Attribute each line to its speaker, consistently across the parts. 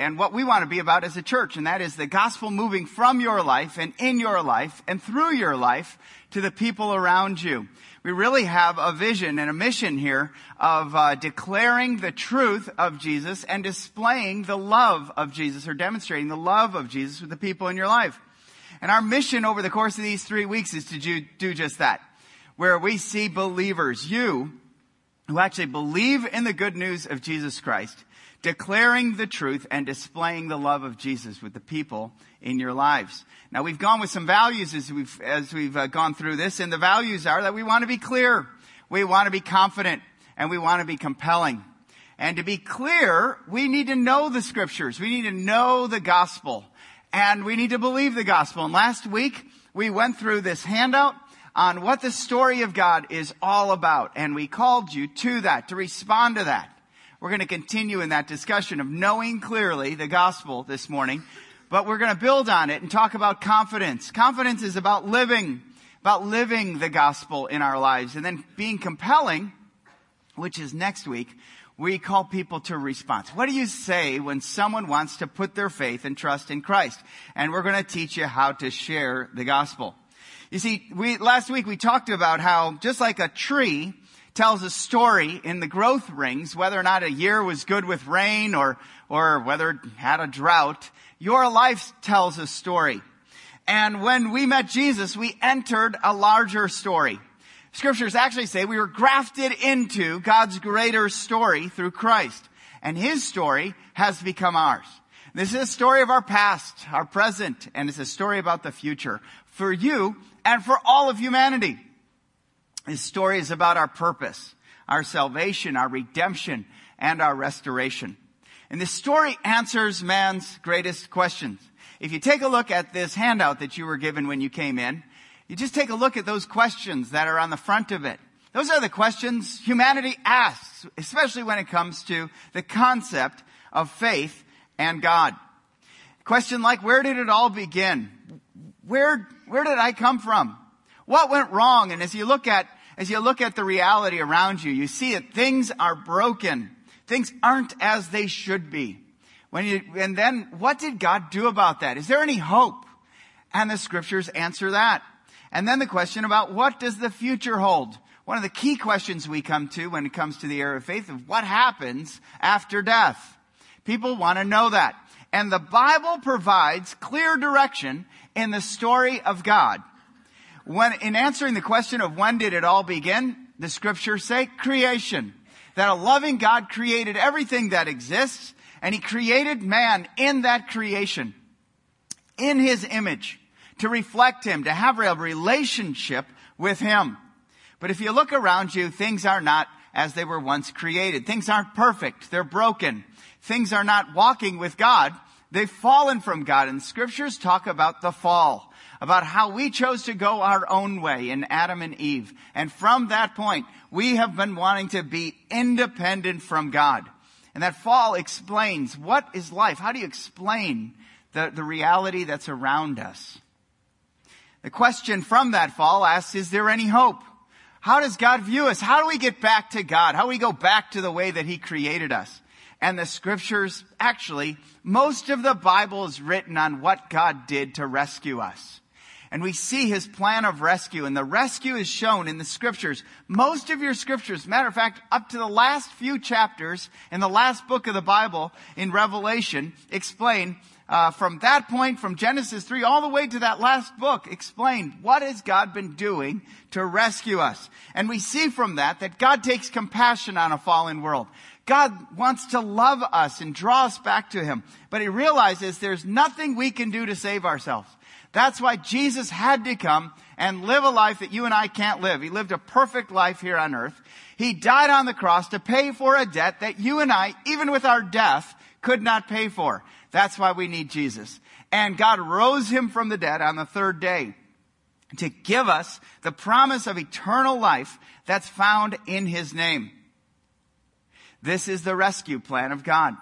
Speaker 1: and what we want to be about as a church, and that is the gospel moving from your life and in your life and through your life to the people around you. We really have a vision and a mission here of uh, declaring the truth of Jesus and displaying the love of Jesus or demonstrating the love of Jesus with the people in your life. And our mission over the course of these three weeks is to do, do just that, where we see believers, you, who actually believe in the good news of Jesus Christ, declaring the truth and displaying the love of Jesus with the people in your lives. Now we've gone with some values as we've, as we've uh, gone through this, and the values are that we want to be clear, we want to be confident, and we want to be compelling. And to be clear, we need to know the scriptures. We need to know the gospel. And we need to believe the gospel. And last week, we went through this handout on what the story of God is all about. And we called you to that, to respond to that. We're going to continue in that discussion of knowing clearly the gospel this morning, but we're going to build on it and talk about confidence. Confidence is about living, about living the gospel in our lives and then being compelling, which is next week. We call people to response. What do you say when someone wants to put their faith and trust in Christ? And we're going to teach you how to share the gospel. You see, we, last week we talked about how just like a tree tells a story in the growth rings, whether or not a year was good with rain or, or whether it had a drought, your life tells a story. And when we met Jesus, we entered a larger story. Scriptures actually say we were grafted into God's greater story through Christ. And His story has become ours. This is a story of our past, our present, and it's a story about the future for you and for all of humanity. This story is about our purpose, our salvation, our redemption, and our restoration. And this story answers man's greatest questions. If you take a look at this handout that you were given when you came in, you just take a look at those questions that are on the front of it. Those are the questions humanity asks, especially when it comes to the concept of faith and God. Question like, where did it all begin? Where, where did I come from? What went wrong? And as you look at, as you look at the reality around you, you see that things are broken. Things aren't as they should be. When you, and then what did God do about that? Is there any hope? And the scriptures answer that. And then the question about what does the future hold? One of the key questions we come to when it comes to the area of faith of what happens after death. People want to know that. And the Bible provides clear direction in the story of God. When, in answering the question of when did it all begin, the scriptures say creation. That a loving God created everything that exists, and He created man in that creation, in His image, to reflect Him, to have a relationship with Him. But if you look around you, things are not as they were once created. Things aren't perfect. They're broken things are not walking with God. They've fallen from God. And scriptures talk about the fall, about how we chose to go our own way in Adam and Eve. And from that point, we have been wanting to be independent from God. And that fall explains what is life? How do you explain the, the reality that's around us? The question from that fall asks, is there any hope? How does God view us? How do we get back to God? How do we go back to the way that He created us? and the scriptures, actually, most of the Bible is written on what God did to rescue us. And we see his plan of rescue, and the rescue is shown in the scriptures. Most of your scriptures, matter of fact, up to the last few chapters in the last book of the Bible in Revelation, explain uh, from that point, from Genesis 3 all the way to that last book, explain what has God been doing to rescue us. And we see from that that God takes compassion on a fallen world. God wants to love us and draw us back to Him. But He realizes there's nothing we can do to save ourselves. That's why Jesus had to come and live a life that you and I can't live. He lived a perfect life here on earth. He died on the cross to pay for a debt that you and I, even with our death, could not pay for. That's why we need Jesus. And God rose him from the dead on the third day to give us the promise of eternal life that's found in his name. This is the rescue plan of God.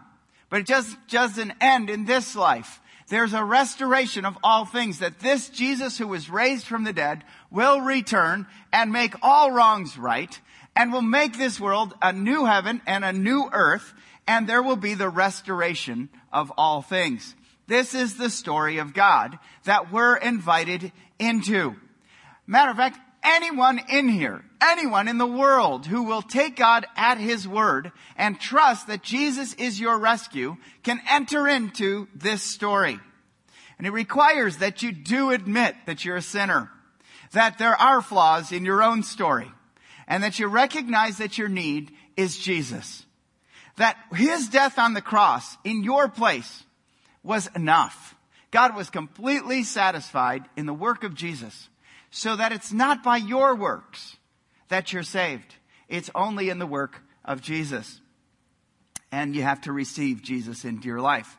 Speaker 1: But it just doesn't end in this life. There's a restoration of all things that this Jesus who was raised from the dead will return and make all wrongs right and will make this world a new heaven and a new earth and there will be the restoration of all things. This is the story of God that we're invited into. Matter of fact, anyone in here, anyone in the world who will take God at His word and trust that Jesus is your rescue can enter into this story. And it requires that you do admit that you're a sinner, that there are flaws in your own story, and that you recognize that your need is Jesus. That His death on the cross in your place was enough. God was completely satisfied in the work of Jesus so that it's not by your works that you're saved. It's only in the work of Jesus. And you have to receive Jesus into your life.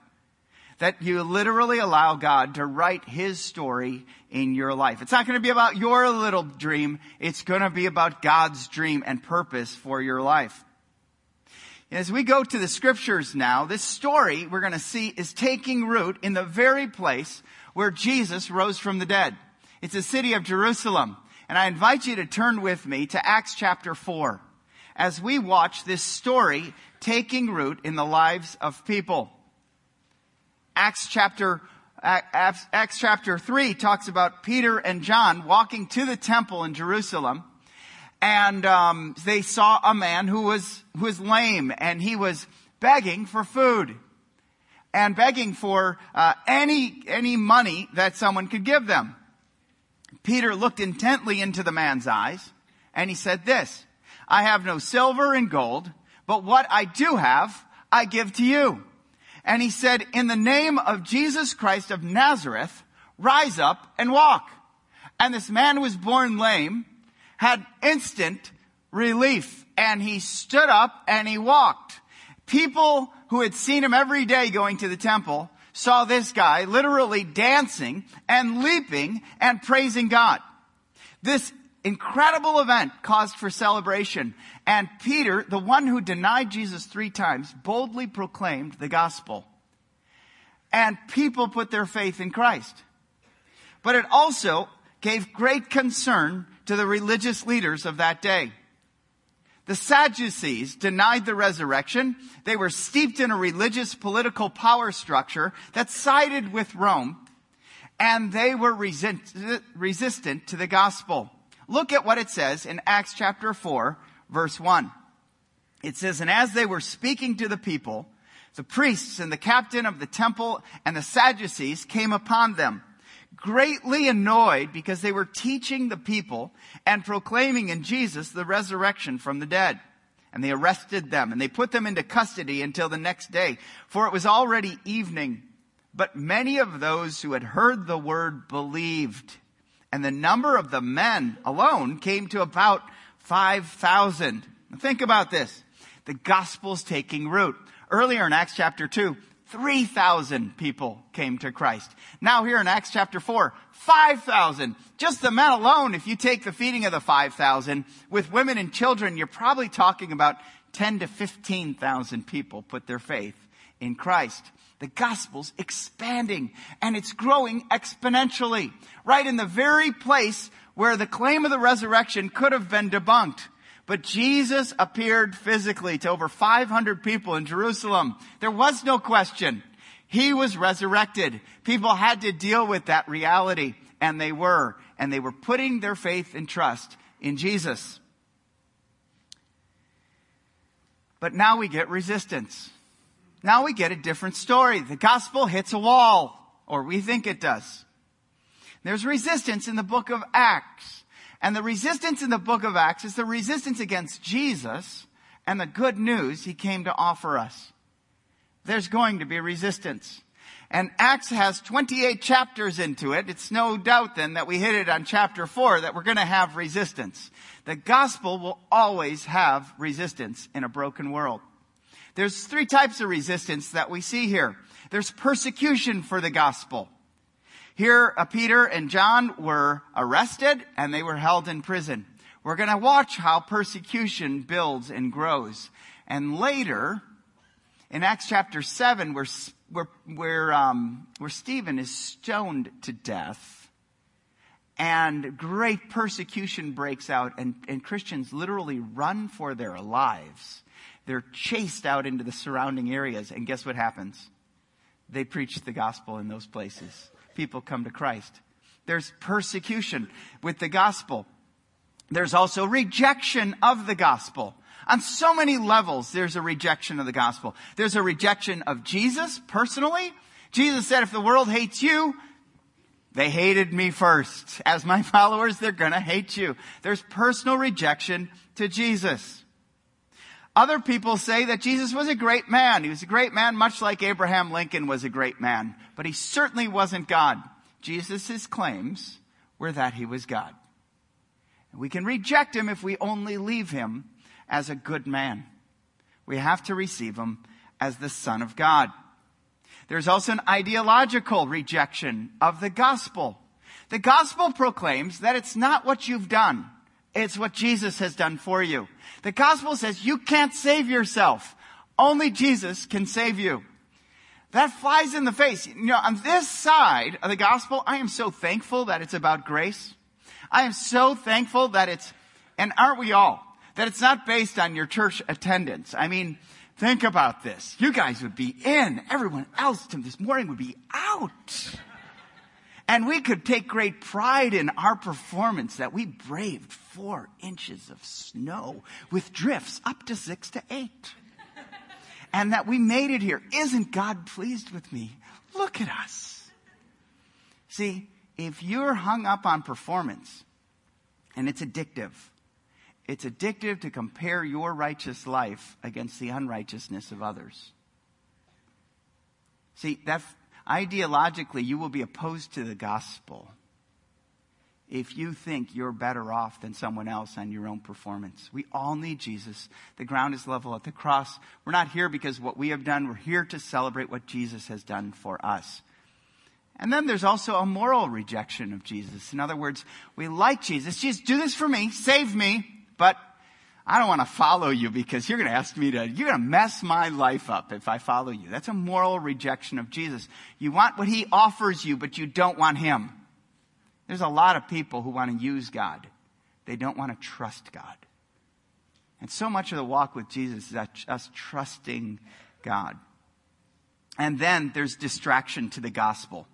Speaker 1: That you literally allow God to write His story in your life. It's not going to be about your little dream. It's going to be about God's dream and purpose for your life. As we go to the scriptures now, this story we're going to see is taking root in the very place where Jesus rose from the dead. It's the city of Jerusalem. And I invite you to turn with me to Acts chapter 4 as we watch this story taking root in the lives of people. Acts chapter Acts chapter 3 talks about Peter and John walking to the temple in Jerusalem and um, they saw a man who was who was lame and he was begging for food and begging for uh, any any money that someone could give them. Peter looked intently into the man's eyes and he said this, I have no silver and gold, but what I do have, I give to you. And he said, in the name of Jesus Christ of Nazareth, rise up and walk. And this man was born lame had instant relief and he stood up and he walked. People who had seen him every day going to the temple saw this guy literally dancing and leaping and praising God. This incredible event caused for celebration. And Peter, the one who denied Jesus three times, boldly proclaimed the gospel. And people put their faith in Christ. But it also gave great concern to the religious leaders of that day. The Sadducees denied the resurrection. They were steeped in a religious political power structure that sided with Rome, and they were resistant to the gospel. Look at what it says in Acts chapter 4, verse 1. It says, And as they were speaking to the people, the priests and the captain of the temple and the Sadducees came upon them greatly annoyed because they were teaching the people and proclaiming in Jesus the resurrection from the dead. And they arrested them and they put them into custody until the next day, for it was already evening. But many of those who had heard the word believed, and the number of the men alone came to about 5,000. Think about this. The gospel's taking root. Earlier in Acts chapter 2, 3,000 people came to Christ. Now here in Acts chapter 4, 5,000. Just the men alone, if you take the feeding of the 5,000 with women and children, you're probably talking about 10 to 15,000 people put their faith in Christ. The gospel's expanding and it's growing exponentially. Right in the very place where the claim of the resurrection could have been debunked. But Jesus appeared physically to over 500 people in Jerusalem. There was no question. He was resurrected. People had to deal with that reality, and they were. And they were putting their faith and trust in Jesus. But now we get resistance. Now we get a different story. The gospel hits a wall, or we think it does. There's resistance in the book of Acts. And the resistance in the book of Acts is the resistance against Jesus and the good news he came to offer us. There's going to be resistance. And Acts has 28 chapters into it. It's no doubt then that we hit it on chapter 4 that we're going to have resistance. The gospel will always have resistance in a broken world. There's three types of resistance that we see here. There's persecution for the gospel. Here, uh, Peter and John were arrested and they were held in prison. We're going to watch how persecution builds and grows. And later, in Acts chapter 7, where, where, where, um, where Stephen is stoned to death, and great persecution breaks out, and, and Christians literally run for their lives. they're chased out into the surrounding areas. And guess what happens? They preach the gospel in those places. People come to Christ. There's persecution with the gospel. There's also rejection of the gospel. On so many levels, there's a rejection of the gospel. There's a rejection of Jesus personally. Jesus said, if the world hates you, they hated me first. As my followers, they're gonna hate you. There's personal rejection to Jesus. Other people say that Jesus was a great man. He was a great man, much like Abraham Lincoln was a great man. But he certainly wasn't God. Jesus' claims were that he was God. We can reject him if we only leave him as a good man. We have to receive him as the Son of God. There's also an ideological rejection of the gospel. The gospel proclaims that it's not what you've done. It's what Jesus has done for you. The gospel says you can't save yourself. Only Jesus can save you. That flies in the face. You know, on this side of the gospel, I am so thankful that it's about grace. I am so thankful that it's, and aren't we all, that it's not based on your church attendance. I mean, Think about this. You guys would be in. Everyone else this morning would be out. And we could take great pride in our performance that we braved four inches of snow with drifts up to six to eight. And that we made it here. Isn't God pleased with me? Look at us. See, if you're hung up on performance and it's addictive, it's addictive to compare your righteous life against the unrighteousness of others. See, that ideologically, you will be opposed to the gospel if you think you're better off than someone else on your own performance. We all need Jesus. The ground is level at the cross. We're not here because what we have done. We're here to celebrate what Jesus has done for us. And then there's also a moral rejection of Jesus. In other words, we like Jesus. Jesus, do this for me. Save me but I don't want to follow you because you're going to ask me to, you're going to mess my life up if I follow you. That's a moral rejection of Jesus. You want what he offers you, but you don't want him. There's a lot of people who want to use God. They don't want to trust God. And so much of the walk with Jesus is us trusting God. And then there's distraction to the gospel.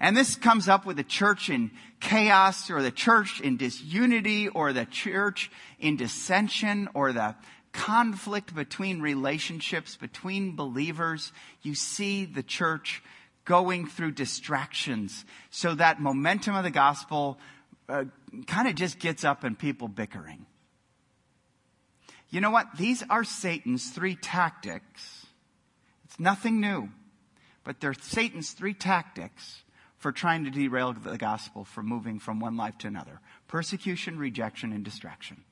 Speaker 1: And this comes up with the church in chaos or the church in disunity or the church in dissension or the conflict between relationships between believers. You see the church going through distractions so that momentum of the gospel uh, kind of just gets up and people bickering. You know what? These are Satan's three tactics. It's nothing new, but they're Satan's three tactics for trying to derail the gospel from moving from one life to another persecution, rejection, and distraction.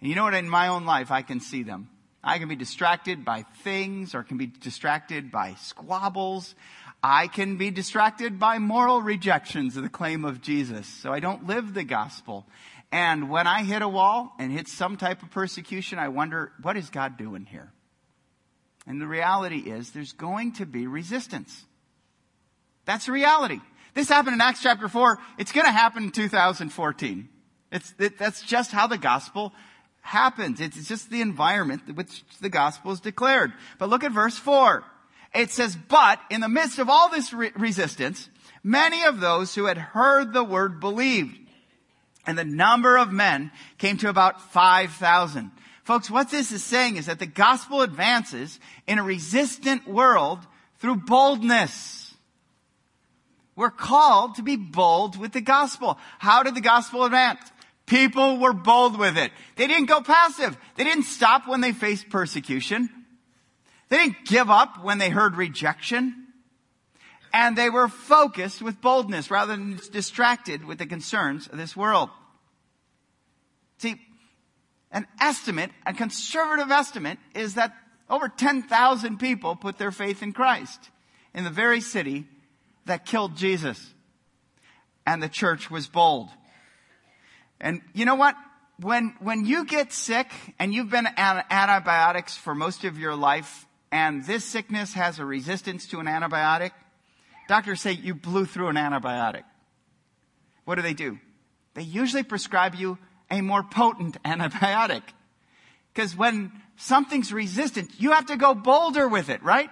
Speaker 1: And you know what? In my own life, I can see them. I can be distracted by things or can be distracted by squabbles. I can be distracted by moral rejections of the claim of Jesus. So I don't live the gospel. And when I hit a wall and hit some type of persecution, I wonder, what is God doing here? And the reality is there's going to be resistance. That's the reality. This happened in Acts chapter 4. It's going to happen in 2014. It's, it, that's just how the gospel happens. It's just the environment which the gospel is declared. But look at verse 4. It says, but in the midst of all this re- resistance, many of those who had heard the word believed. And the number of men came to about 5,000. Folks, what this is saying is that the gospel advances in a resistant world through boldness. We're called to be bold with the gospel. How did the gospel advance? People were bold with it. They didn't go passive. They didn't stop when they faced persecution. They didn't give up when they heard rejection. And they were focused with boldness rather than distracted with the concerns of this world. See, an estimate, a conservative estimate, is that over 10,000 people put their faith in Christ in the very city that killed Jesus. And the church was bold. And you know what? When, when you get sick and you've been on antibiotics for most of your life and this sickness has a resistance to an antibiotic, doctors say you blew through an antibiotic. What do they do? They usually prescribe you a more potent antibiotic. Because when something's resistant, you have to go bolder with it, right?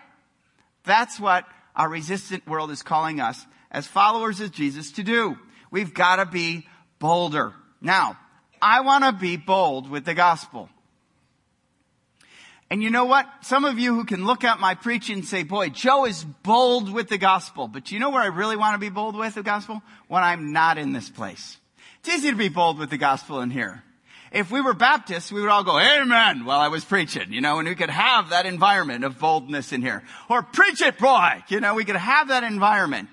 Speaker 1: That's what our resistant world is calling us as followers of Jesus to do. We've got to be bolder. Now, I want to be bold with the gospel. And you know what? Some of you who can look at my preaching and say, boy, Joe is bold with the gospel. But you know where I really want to be bold with the gospel? When I'm not in this place. It's easy to be bold with the gospel in here. If we were Baptists, we would all go, amen, while I was preaching, you know, and we could have that environment of boldness in here. Or preach it, boy! You know, we could have that environment.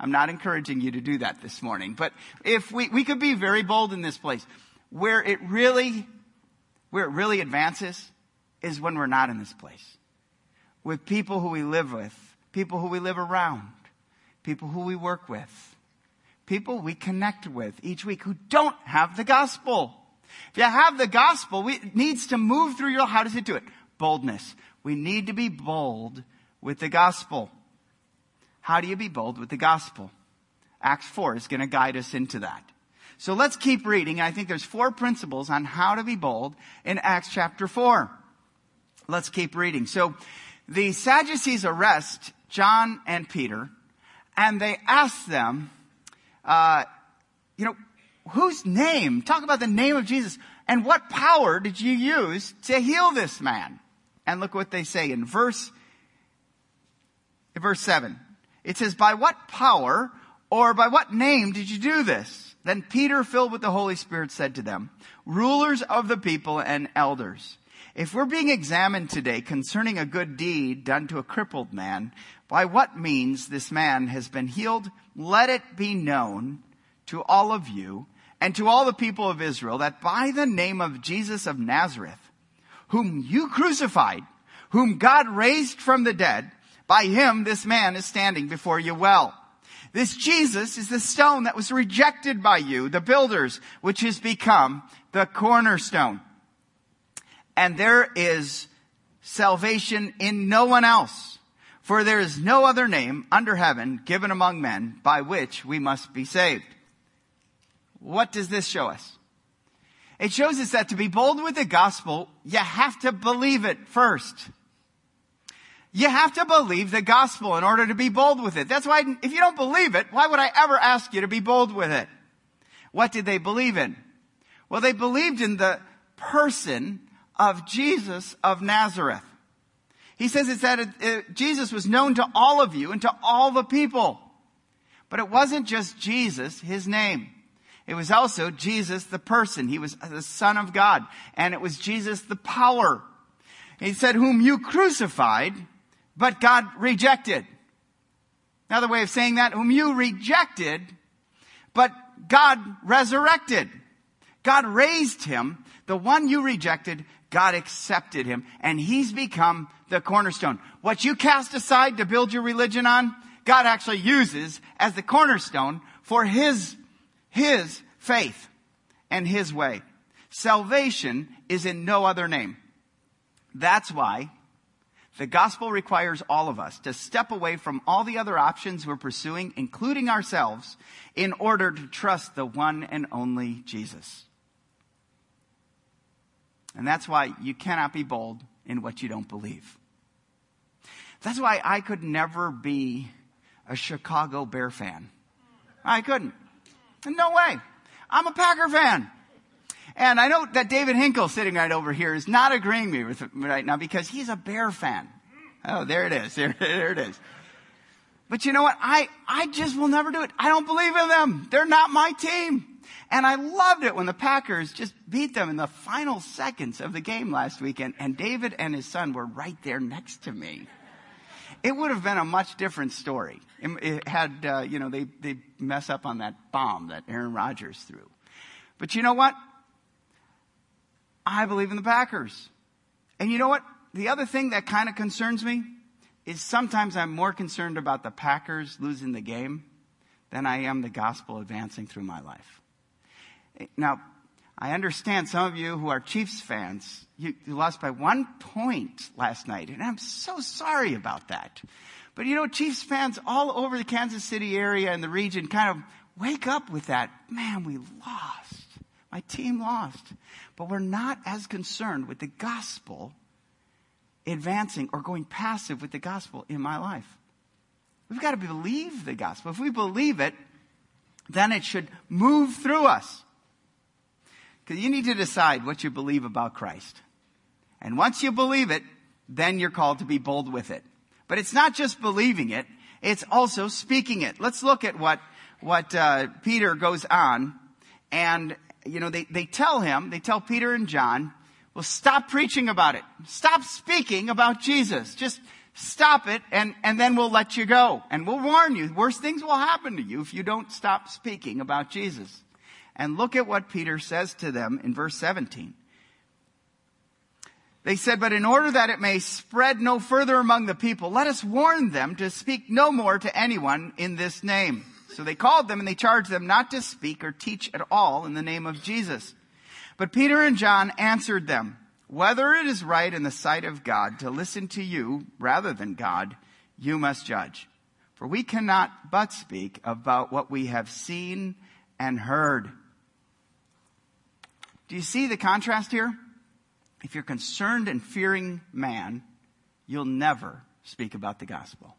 Speaker 1: I'm not encouraging you to do that this morning, but if we, we could be very bold in this place. Where it really, where it really advances is when we're not in this place. With people who we live with, people who we live around, people who we work with, people we connect with each week who don't have the gospel. If you have the gospel, we, it needs to move through your, how does it do it? Boldness. We need to be bold with the gospel. How do you be bold with the gospel? Acts 4 is going to guide us into that. So let's keep reading. I think there's four principles on how to be bold in Acts chapter 4. Let's keep reading. So the Sadducees arrest John and Peter, and they ask them, uh, you know, whose name? Talk about the name of Jesus. And what power did you use to heal this man? And look what they say in verse, in verse 7. It says, by what power or by what name did you do this? Then Peter, filled with the Holy Spirit, said to them, rulers of the people and elders, if we're being examined today concerning a good deed done to a crippled man, by what means this man has been healed, let it be known to all of you and to all the people of Israel that by the name of Jesus of Nazareth, whom you crucified, whom God raised from the dead, by him this man is standing before you well. This Jesus is the stone that was rejected by you, the builders, which has become the cornerstone. And there is salvation in no one else. For there is no other name under heaven given among men by which we must be saved. What does this show us? It shows us that to be bold with the gospel, you have to believe it first. You have to believe the gospel in order to be bold with it. That's why if you don't believe it, why would I ever ask you to be bold with it? What did they believe in? Well, they believed in the person of Jesus of Nazareth. He says it's that it, Jesus was known to all of you and to all the people. But it wasn't just Jesus, his name. It was also Jesus the person. He was the son of God. And it was Jesus the power. He said, whom you crucified, but God rejected. Another way of saying that, whom you rejected, but God resurrected. God raised him. The one you rejected, God accepted him and he's become the cornerstone. What you cast aside to build your religion on, God actually uses as the cornerstone for his, his faith and his way. Salvation is in no other name. That's why the gospel requires all of us to step away from all the other options we're pursuing, including ourselves, in order to trust the one and only Jesus. And that's why you cannot be bold in what you don't believe. That's why I could never be a Chicago Bear fan. I couldn't. No way. I'm a Packer fan. And I know that David Hinkle sitting right over here is not agreeing with me right now because he's a Bear fan. Oh, there it is. There, there it is. But you know what? I, I just will never do it. I don't believe in them. They're not my team. And I loved it when the Packers just beat them in the final seconds of the game last weekend, and David and his son were right there next to me. It would have been a much different story. It had, uh, you know, they, they mess up on that bomb that Aaron Rodgers threw. But you know what? I believe in the Packers. And you know what? The other thing that kind of concerns me is sometimes I'm more concerned about the Packers losing the game than I am the gospel advancing through my life. Now, I understand some of you who are Chiefs fans, you, you, lost by one point last night, and I'm so sorry about that. But you know, Chiefs fans all over the Kansas City area and the region kind of wake up with that. Man, we lost. My team lost. But we're not as concerned with the gospel advancing or going passive with the gospel in my life. We've got to believe the gospel. If we believe it, then it should move through us. Because you need to decide what you believe about Christ. And once you believe it, then you're called to be bold with it. But it's not just believing it, it's also speaking it. Let's look at what, what uh, Peter goes on. And, you know, they, they tell him, they tell Peter and John, well, stop preaching about it. Stop speaking about Jesus. Just stop it and, and then we'll let you go. And we'll warn you, worse things will happen to you if you don't stop speaking about Jesus. And look at what Peter says to them in verse 17. They said, but in order that it may spread no further among the people, let us warn them to speak no more to anyone in this name. So they called them and they charged them not to speak or teach at all in the name of Jesus. But Peter and John answered them, whether it is right in the sight of God to listen to you rather than God, you must judge. For we cannot but speak about what we have seen and heard. Do you see the contrast here? If you're concerned and fearing man, you'll never speak about the gospel.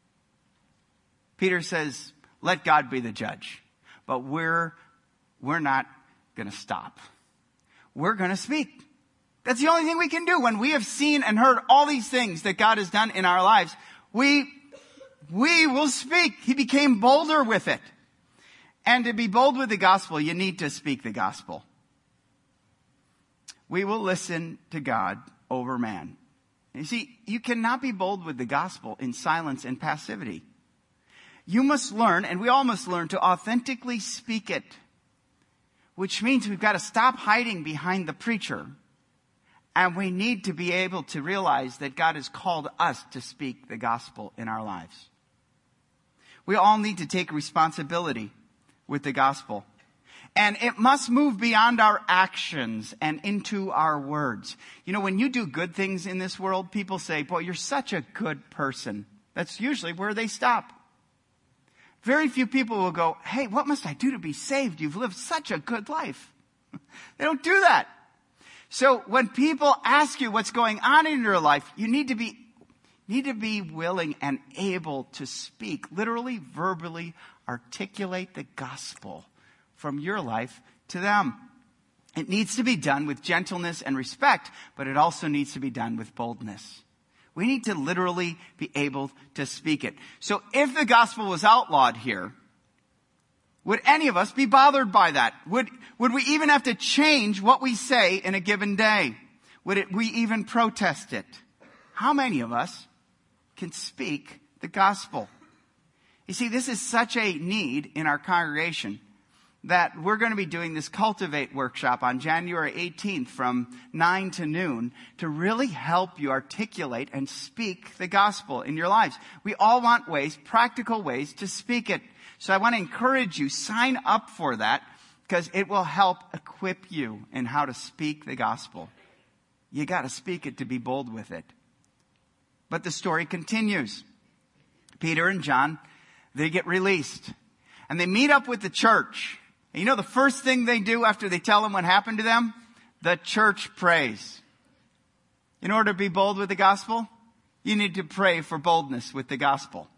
Speaker 1: Peter says, let God be the judge. But we're, we're not going to stop. We're going to speak. That's the only thing we can do when we have seen and heard all these things that God has done in our lives. We, we will speak. He became bolder with it. And to be bold with the gospel, you need to speak the gospel. We will listen to God over man. You see, you cannot be bold with the gospel in silence and passivity. You must learn, and we all must learn, to authentically speak it. Which means we've got to stop hiding behind the preacher and we need to be able to realize that God has called us to speak the gospel in our lives. We all need to take responsibility with the gospel. And it must move beyond our actions and into our words. You know, when you do good things in this world, people say, boy, you're such a good person. That's usually where they stop. Very few people will go, hey, what must I do to be saved? You've lived such a good life. they don't do that. So when people ask you what's going on in your life, you need to be, need to be willing and able to speak, literally, verbally articulate the gospel from your life to them. It needs to be done with gentleness and respect, but it also needs to be done with boldness. We need to literally be able to speak it. So if the gospel was outlawed here, would any of us be bothered by that? Would, would we even have to change what we say in a given day? Would it, we even protest it? How many of us can speak the gospel? You see, this is such a need in our congregation that we're going to be doing this Cultivate workshop on January 18th from 9 to noon to really help you articulate and speak the gospel in your lives. We all want ways, practical ways to speak it. So I want to encourage you, sign up for that because it will help equip you in how to speak the gospel. You got to speak it to be bold with it. But the story continues. Peter and John, they get released and they meet up with the church. And you know the first thing they do after they tell them what happened to them? The church prays. In order to be bold with the gospel, you need to pray for boldness with the gospel.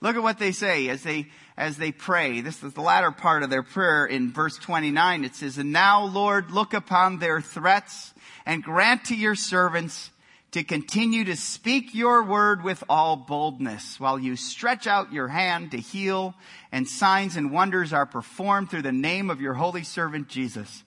Speaker 1: Look at what they say as they, as they pray. This is the latter part of their prayer in verse 29. It says, And now, Lord, look upon their threats and grant to your servants to continue to speak your word with all boldness while you stretch out your hand to heal and signs and wonders are performed through the name of your holy servant Jesus.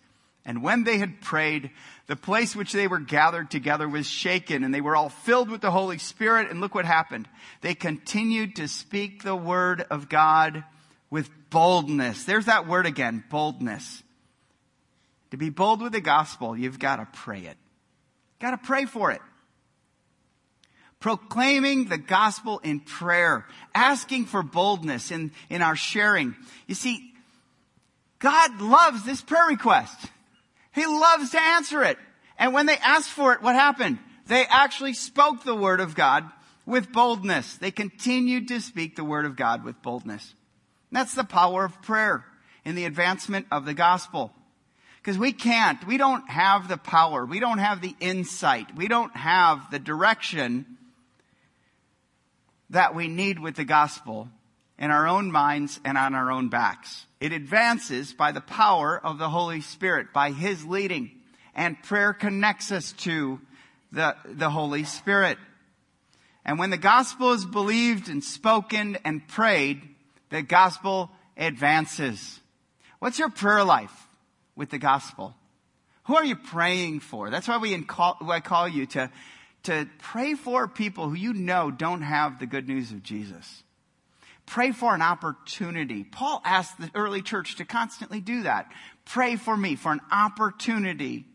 Speaker 1: And when they had prayed, the place which they were gathered together was shaken and they were all filled with the Holy Spirit. And look what happened. They continued to speak the word of God with boldness. There's that word again, boldness. To be bold with the gospel, you've got to pray it. Got to pray for it. Proclaiming the gospel in prayer, asking for boldness in, in our sharing. You see, God loves this prayer request. He loves to answer it. And when they asked for it, what happened? They actually spoke the word of God with boldness. They continued to speak the word of God with boldness. And that's the power of prayer in the advancement of the gospel. Because we can't. We don't have the power. We don't have the insight. We don't have the direction that we need with the gospel in our own minds and on our own backs. It advances by the power of the Holy Spirit, by His leading. And prayer connects us to the, the Holy Spirit. And when the gospel is believed and spoken and prayed, the gospel advances. What's your prayer life? with the gospel? Who are you praying for? That's why we call, I call you to, to pray for people who you know don't have the good news of Jesus. Pray for an opportunity. Paul asked the early church to constantly do that. Pray for me for an opportunity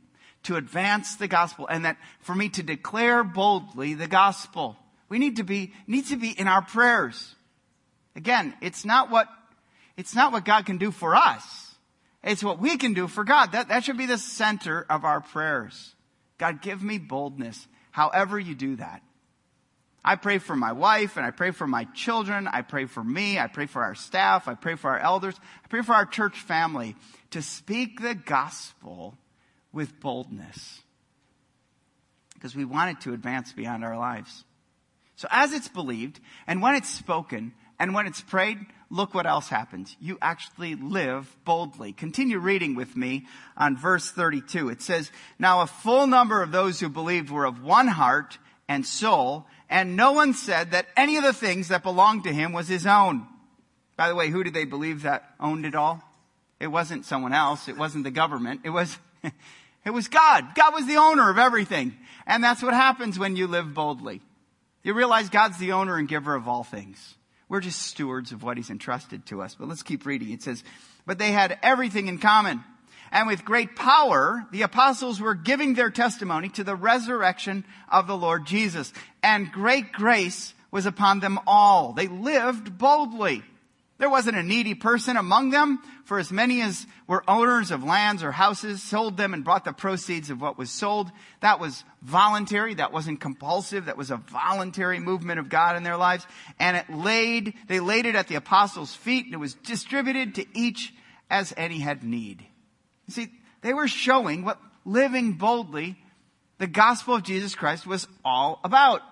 Speaker 1: to advance the gospel and that for me to declare boldly the gospel. We need to be, need to be in our prayers. Again, it's not what, it's not what God can do for us. It's what we can do for God. That, that should be the center of our prayers. God, give me boldness, however you do that. I pray for my wife and I pray for my children. I pray for me. I pray for our staff. I pray for our elders. I pray for our church family to speak the gospel with boldness because we want it to advance beyond our lives. So as it's believed and when it's spoken and when it's prayed, look what else happens. You actually live boldly. Continue reading with me on verse 32. It says, Now a full number of those who believed were of one heart and soul, and no one said that any of the things that belonged to him was his own. By the way, who did they believe that owned it all? It wasn't someone else. It wasn't the government. It was, it was God. God was the owner of everything. And that's what happens when you live boldly. You realize God's the owner and giver of all things. We're just stewards of what he's entrusted to us. But let's keep reading. It says, but they had everything in common. And with great power, the apostles were giving their testimony to the resurrection of the Lord Jesus. And great grace was upon them all. They lived boldly. There wasn't a needy person among them, for as many as were owners of lands or houses sold them and brought the proceeds of what was sold. That was voluntary. That wasn't compulsive. That was a voluntary movement of God in their lives. And it laid, they laid it at the apostles' feet and it was distributed to each as any had need. You see, they were showing what living boldly the gospel of Jesus Christ was all about.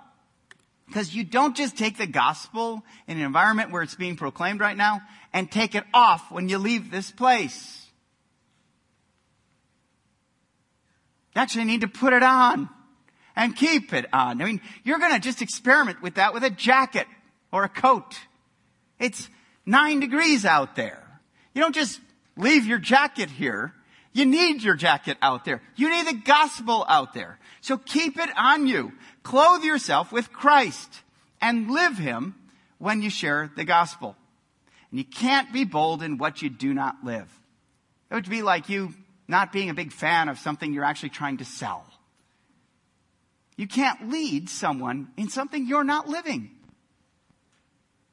Speaker 1: Because you don't just take the gospel in an environment where it's being proclaimed right now and take it off when you leave this place. You actually need to put it on and keep it on. I mean, you're going to just experiment with that with a jacket or a coat. It's nine degrees out there. You don't just leave your jacket here. You need your jacket out there. You need the gospel out there. So keep it on you. Clothe yourself with Christ and live Him when you share the gospel. And you can't be bold in what you do not live. It would be like you not being a big fan of something you're actually trying to sell. You can't lead someone in something you're not living.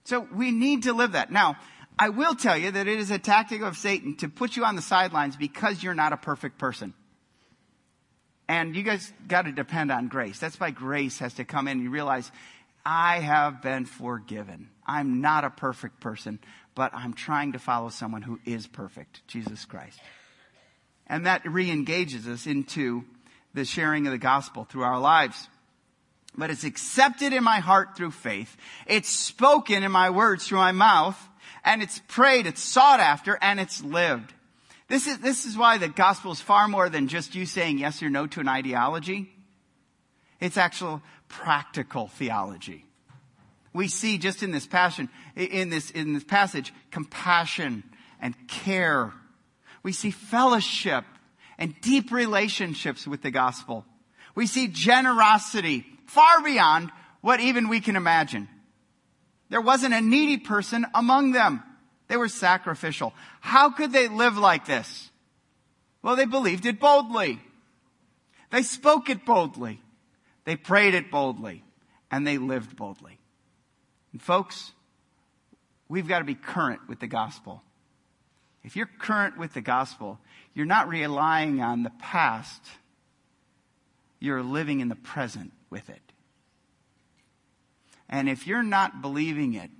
Speaker 1: So we need to live that. Now, I will tell you that it is a tactic of Satan to put you on the sidelines because you're not a perfect person. And you guys got to depend on grace. That's why grace has to come in. You realize, I have been forgiven. I'm not a perfect person, but I'm trying to follow someone who is perfect, Jesus Christ. And that re-engages us into the sharing of the gospel through our lives. But it's accepted in my heart through faith. It's spoken in my words through my mouth and it's prayed, it's sought after, and it's lived. This is, this is why the gospel is far more than just you saying yes or no to an ideology. It's actual practical theology. We see just in this passion, in this, in this passage, compassion and care. We see fellowship and deep relationships with the gospel. We see generosity far beyond what even we can imagine. There wasn't a needy person among them. They were sacrificial. How could they live like this? Well, they believed it boldly. They spoke it boldly. They prayed it boldly. And they lived boldly. And folks, we've got to be current with the gospel. If you're current with the gospel, you're not relying on the past. You're living in the present with it. And if you're not believing it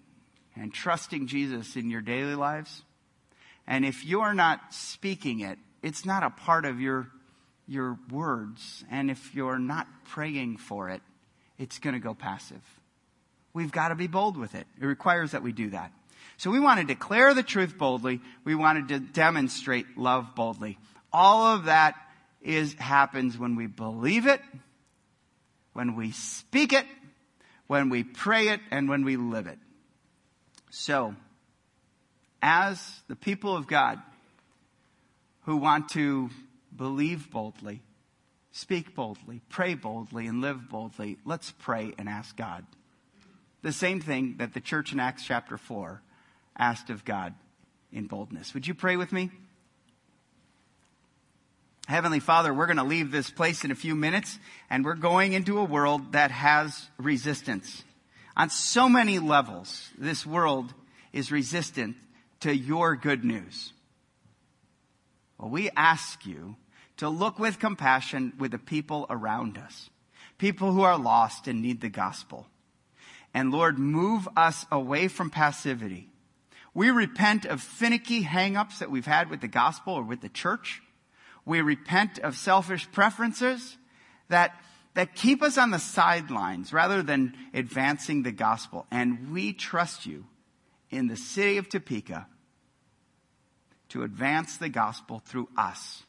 Speaker 1: and trusting Jesus in your daily lives, and if you're not speaking it it's not a part of your, your words. And if you're not praying for it, it's going to go passive. We've got to be bold with it. It requires that we do that. So we want to declare the truth boldly. We wanted to demonstrate love boldly. All of that is, happens when we believe it, when we speak it, when we pray it, and when we live it. So, as the people of God who want to believe boldly, speak boldly, pray boldly, and live boldly, let's pray and ask God. The same thing that the church in Acts chapter 4 asked of God in boldness. Would you pray with me? Heavenly Father, we're going to leave this place in a few minutes and we're going into a world that has resistance. On so many levels, this world is resistant to your good news. Well, we ask you to look with compassion with the people around us, people who are lost and need the gospel. And Lord, move us away from passivity. We repent of finicky hangups that we've had with the gospel or with the church. We repent of selfish preferences that, that keep us on the sidelines rather than advancing the gospel. And we trust you in the city of Topeka to advance the gospel through us.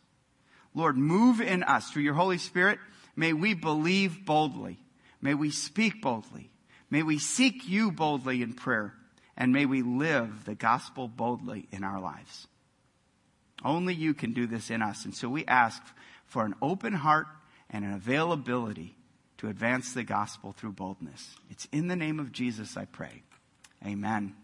Speaker 1: Lord, move in us through your Holy Spirit. May we believe boldly. May we speak boldly. May we seek you boldly in prayer. And may we live the gospel boldly in our lives. Only you can do this in us. And so we ask for an open heart and an availability to advance the gospel through boldness. It's in the name of Jesus I pray. Amen.